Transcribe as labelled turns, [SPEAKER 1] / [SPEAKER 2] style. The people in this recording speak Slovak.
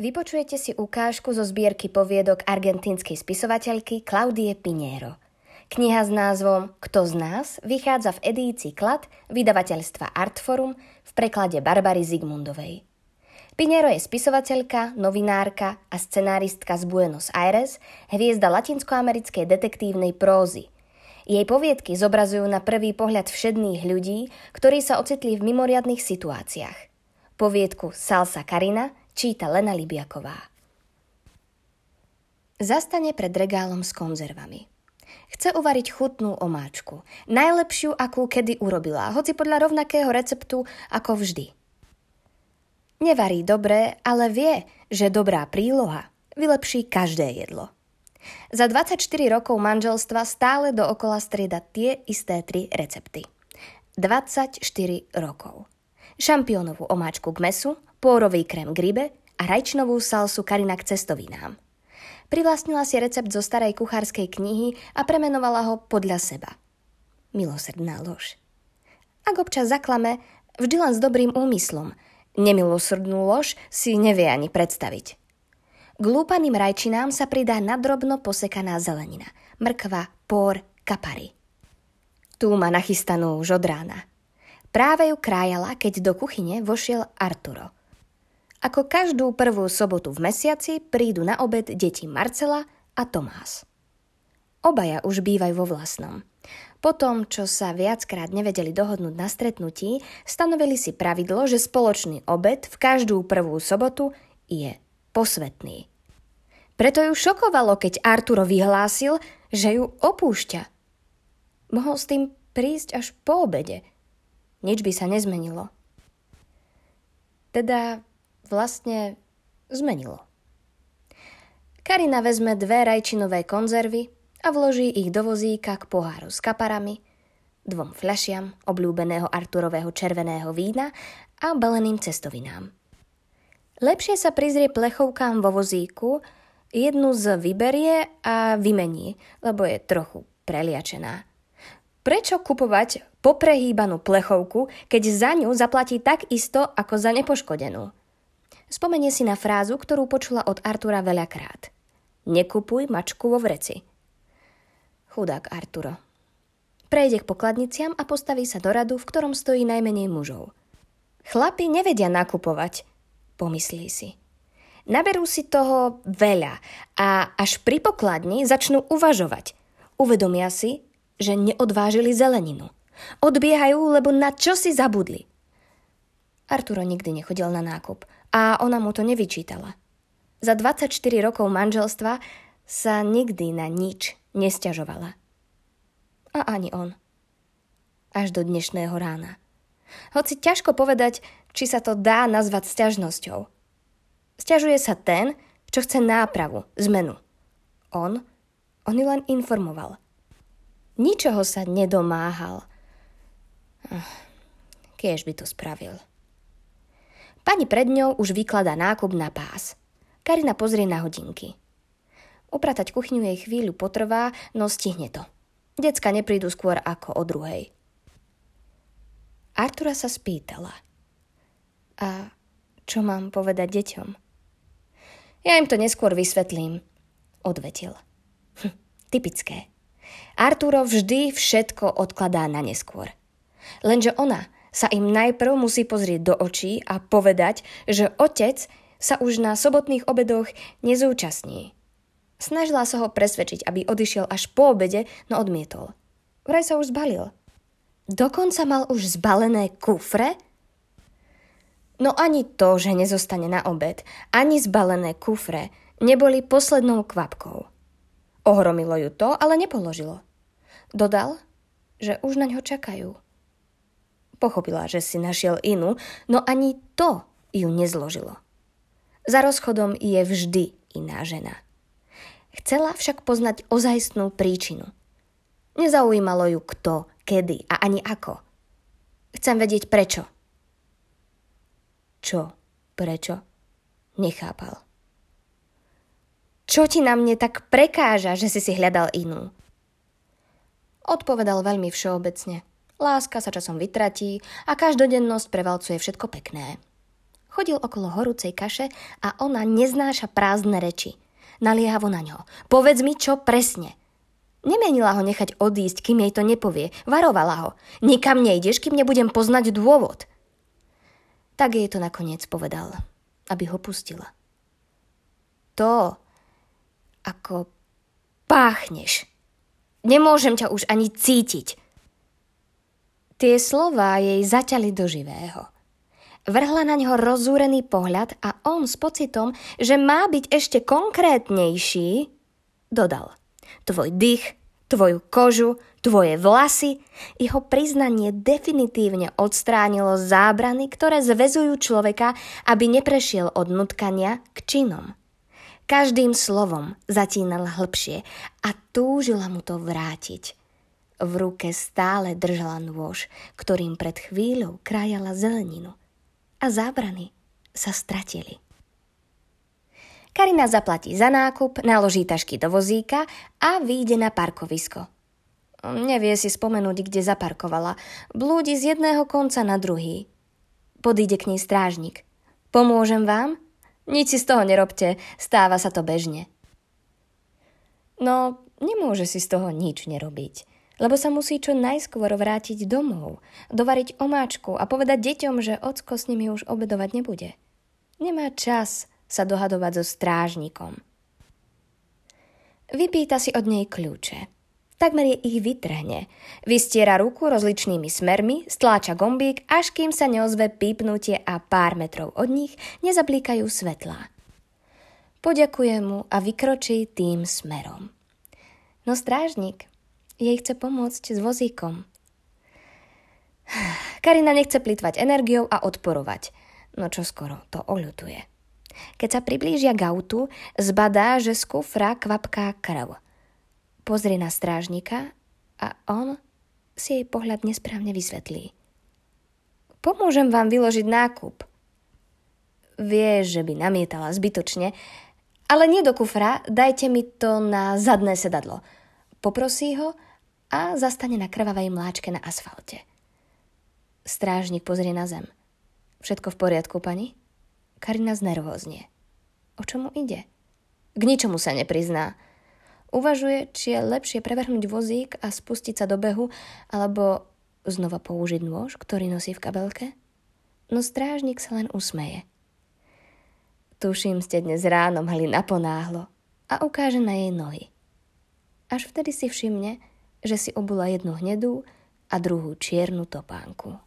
[SPEAKER 1] Vypočujete si ukážku zo zbierky poviedok argentínskej spisovateľky Claudie Piniero. Kniha s názvom Kto z nás vychádza v edícii Klad vydavateľstva Artforum v preklade Barbary Zigmundovej. Piniero je spisovateľka, novinárka a scenáristka z Buenos Aires, hviezda latinskoamerickej detektívnej prózy. Jej poviedky zobrazujú na prvý pohľad všedných ľudí, ktorí sa ocitli v mimoriadných situáciách. Poviedku Salsa Karina číta Lena Libiaková. Zastane pred regálom s konzervami. Chce uvariť chutnú omáčku. Najlepšiu, akú kedy urobila, hoci podľa rovnakého receptu ako vždy. Nevarí dobre, ale vie, že dobrá príloha vylepší každé jedlo. Za 24 rokov manželstva stále dookola strieda tie isté tri recepty. 24 rokov. Šampiónovú omáčku k mesu, pórový krém k rybe a rajčnovú salsu Karina k cestovinám. Privlastnila si recept zo starej kuchárskej knihy a premenovala ho podľa seba. Milosrdná lož. Ak občas zaklame, vždy len s dobrým úmyslom. Nemilosrdnú lož si nevie ani predstaviť. K lúpaným rajčinám sa pridá nadrobno posekaná zelenina. Mrkva, pór, kapary. Tu má nachystanú už od rána. Práve ju krájala, keď do kuchyne vošiel Arturo – ako každú prvú sobotu v mesiaci prídu na obed deti Marcela a Tomás. Obaja už bývajú vo vlastnom. Po tom, čo sa viackrát nevedeli dohodnúť na stretnutí, stanovili si pravidlo, že spoločný obed v každú prvú sobotu je posvetný. Preto ju šokovalo, keď Arturo vyhlásil, že ju opúšťa. Mohol s tým prísť až po obede. Nič by sa nezmenilo. Teda vlastne zmenilo. Karina vezme dve rajčinové konzervy a vloží ich do vozíka k poháru s kaparami, dvom fľašiam obľúbeného Arturového červeného vína a baleným cestovinám. Lepšie sa prizrie plechovkám vo vozíku, jednu z vyberie a vymení, lebo je trochu preliačená. Prečo kupovať poprehýbanú plechovku, keď za ňu zaplatí tak isto ako za nepoškodenú? Spomenie si na frázu, ktorú počula od Artura veľakrát. Nekupuj mačku vo vreci. Chudák Arturo. Prejde k pokladniciam a postaví sa do radu, v ktorom stojí najmenej mužov. Chlapi nevedia nakupovať, pomyslí si. Naberú si toho veľa a až pri pokladni začnú uvažovať. Uvedomia si, že neodvážili zeleninu. Odbiehajú, lebo na čo si zabudli. Arturo nikdy nechodil na nákup – a ona mu to nevyčítala. Za 24 rokov manželstva sa nikdy na nič nesťažovala. A ani on. Až do dnešného rána. Hoci ťažko povedať, či sa to dá nazvať sťažnosťou. Sťažuje sa ten, čo chce nápravu, zmenu. On, on ju len informoval. Ničoho sa nedomáhal. Kiež by to spravil. Pani pred ňou už vykladá nákup na pás. Karina pozrie na hodinky. Upratať kuchyňu jej chvíľu potrvá, no stihne to. Decka neprídu skôr ako o druhej. Artura sa spýtala. A čo mám povedať deťom? Ja im to neskôr vysvetlím, odvetil. Hm, typické. Arturo vždy všetko odkladá na neskôr. Lenže ona sa im najprv musí pozrieť do očí a povedať, že otec sa už na sobotných obedoch nezúčastní. Snažila sa ho presvedčiť, aby odišiel až po obede, no odmietol. Vraj sa už zbalil. Dokonca mal už zbalené kufre? No ani to, že nezostane na obed, ani zbalené kufre neboli poslednou kvapkou. Ohromilo ju to, ale nepoložilo. Dodal, že už na ňo čakajú. Pochopila, že si našiel inú, no ani to ju nezložilo. Za rozchodom je vždy iná žena. Chcela však poznať ozajstnú príčinu. Nezaujímalo ju kto, kedy a ani ako. Chcem vedieť prečo. Čo? Prečo? Nechápal. Čo ti na mne tak prekáža, že si si hľadal inú? Odpovedal veľmi všeobecne. Láska sa časom vytratí a každodennosť prevalcuje všetko pekné. Chodil okolo horúcej kaše a ona neznáša prázdne reči. Naliehavo na ňo. Povedz mi, čo presne. Nemienila ho nechať odísť, kým jej to nepovie. Varovala ho. Nikam nejdeš, kým nebudem poznať dôvod. Tak jej to nakoniec povedal, aby ho pustila. To, ako páchneš. Nemôžem ťa už ani cítiť. Tie slová jej zaťali do živého. Vrhla na ňo rozúrený pohľad a on s pocitom, že má byť ešte konkrétnejší, dodal. Tvoj dých, tvoju kožu, tvoje vlasy. Jeho priznanie definitívne odstránilo zábrany, ktoré zvezujú človeka, aby neprešiel od nutkania k činom. Každým slovom zatínala hlbšie a túžila mu to vrátiť – v ruke stále držala nôž, ktorým pred chvíľou krájala zeleninu. A zábrany sa stratili. Karina zaplatí za nákup, naloží tašky do vozíka a vyjde na parkovisko. Nevie si spomenúť, kde zaparkovala. Blúdi z jedného konca na druhý. Podíde k nej strážnik. Pomôžem vám? Nič si z toho nerobte, stáva sa to bežne. No, nemôže si z toho nič nerobiť lebo sa musí čo najskôr vrátiť domov, dovariť omáčku a povedať deťom, že ocko s nimi už obedovať nebude. Nemá čas sa dohadovať so strážnikom. Vypýta si od nej kľúče. Takmer je ich vytrhne. Vystiera ruku rozličnými smermi, stláča gombík, až kým sa neozve pípnutie a pár metrov od nich nezablíkajú svetlá. Poďakuje mu a vykročí tým smerom. No strážnik jej chce pomôcť s vozíkom. Karina nechce plitvať energiou a odporovať. No čo skoro, to oľutuje. Keď sa priblížia k autu, zbadá, že z kufra kvapká krv. Pozrie na strážnika a on si jej pohľad nesprávne vysvetlí. Pomôžem vám vyložiť nákup. Vie, že by namietala zbytočne, ale nie do kufra, dajte mi to na zadné sedadlo. Poprosí ho a zastane na krvavej mláčke na asfalte. Strážnik pozrie na zem. Všetko v poriadku, pani? Karina znervóznie. O čomu ide? K ničomu sa neprizná. Uvažuje, či je lepšie prevrhnúť vozík a spustiť sa do behu, alebo znova použiť nôž, ktorý nosí v kabelke? No strážnik sa len usmeje. Tuším, ste dnes ráno mali naponáhlo a ukáže na jej nohy. Až vtedy si všimne, že si obula jednu hnedú a druhú čiernu topánku.